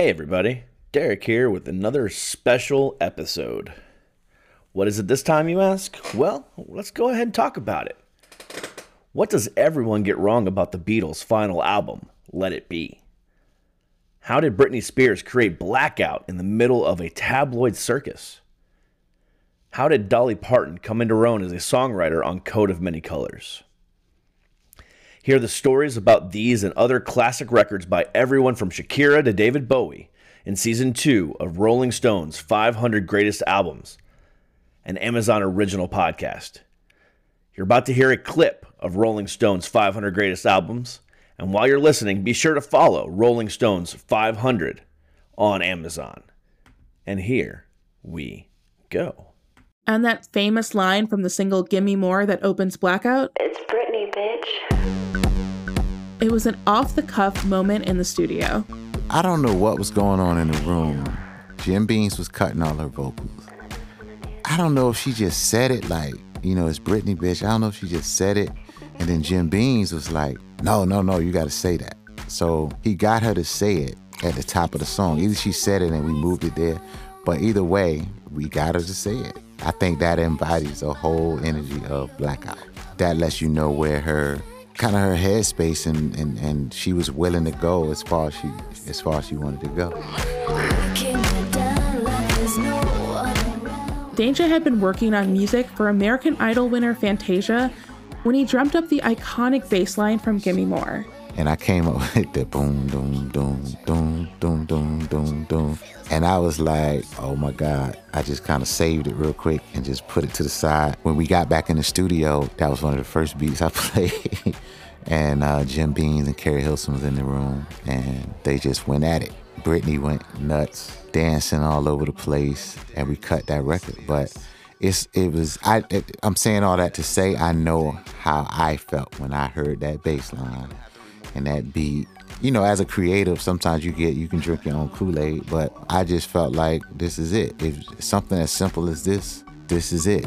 Hey, everybody. Derek here with another special episode. What is it this time, you ask? Well, let's go ahead and talk about it. What does everyone get wrong about the Beatles' final album, Let It Be? How did Britney Spears create Blackout in the middle of a tabloid circus? How did Dolly Parton come into her own as a songwriter on Coat of Many Colors? Hear the stories about these and other classic records by everyone from Shakira to David Bowie in season two of Rolling Stone's 500 Greatest Albums, an Amazon original podcast. You're about to hear a clip of Rolling Stone's 500 Greatest Albums, and while you're listening, be sure to follow Rolling Stone's 500 on Amazon. And here we go. And that famous line from the single Gimme More that opens Blackout? It's Britney, bitch. It was an off the cuff moment in the studio. I don't know what was going on in the room. Jim Beanz was cutting all her vocals. I don't know if she just said it like, you know, it's Britney, bitch. I don't know if she just said it. And then Jim Beanz was like, no, no, no, you got to say that. So he got her to say it at the top of the song. Either she said it and we moved it there, but either way, we got her to say it. I think that embodies the whole energy of Blackout. That lets you know where her kind of her headspace and, and and she was willing to go as far as she as far as she wanted to go. Danja had been working on music for American Idol winner Fantasia when he dreamt up the iconic bass line from Gimme More. And I came up with the boom, boom, boom, boom, boom, boom, boom, boom. And I was like, oh my God. I just kind of saved it real quick and just put it to the side. When we got back in the studio, that was one of the first beats I played. and uh, Jim Beanz and Keri Hilson was in the room and they just went at it. Britney went nuts, dancing all over the place, and we cut that record. But it's it was I it, I'm saying all that to say I know how I felt when I heard that bass line and that beat. You know, as a creative, sometimes you get you can drink your own Kool-Aid, but I just felt like this is it. If something as simple as this, this is it.